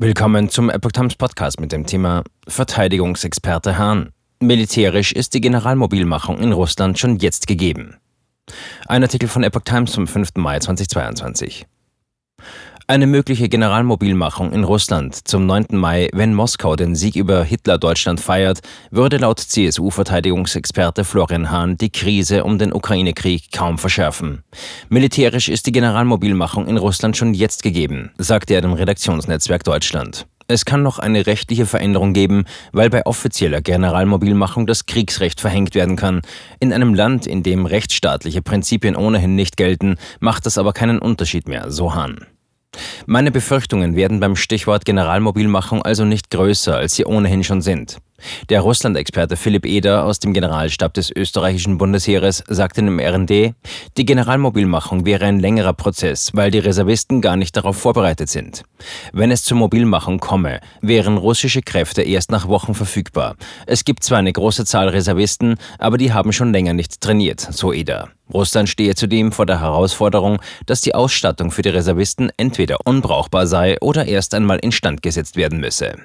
Willkommen zum Epoch Times Podcast mit dem Thema Verteidigungsexperte Hahn. Militärisch ist die Generalmobilmachung in Russland schon jetzt gegeben. Ein Artikel von Epoch Times vom 5. Mai 2022. Eine mögliche Generalmobilmachung in Russland zum 9. Mai, wenn Moskau den Sieg über Hitler-Deutschland feiert, würde laut CSU-Verteidigungsexperte Florian Hahn die Krise um den Ukraine-Krieg kaum verschärfen. Militärisch ist die Generalmobilmachung in Russland schon jetzt gegeben, sagte er dem Redaktionsnetzwerk Deutschland. Es kann noch eine rechtliche Veränderung geben, weil bei offizieller Generalmobilmachung das Kriegsrecht verhängt werden kann. In einem Land, in dem rechtsstaatliche Prinzipien ohnehin nicht gelten, macht das aber keinen Unterschied mehr, so Hahn. Meine Befürchtungen werden beim Stichwort Generalmobilmachung also nicht größer, als sie ohnehin schon sind. Der Russland-Experte Philipp Eder aus dem Generalstab des österreichischen Bundesheeres sagte im RND, die Generalmobilmachung wäre ein längerer Prozess, weil die Reservisten gar nicht darauf vorbereitet sind. Wenn es zur Mobilmachung komme, wären russische Kräfte erst nach Wochen verfügbar. Es gibt zwar eine große Zahl Reservisten, aber die haben schon länger nicht trainiert, so Eder. Russland stehe zudem vor der Herausforderung, dass die Ausstattung für die Reservisten entweder unbrauchbar sei oder erst einmal instand gesetzt werden müsse.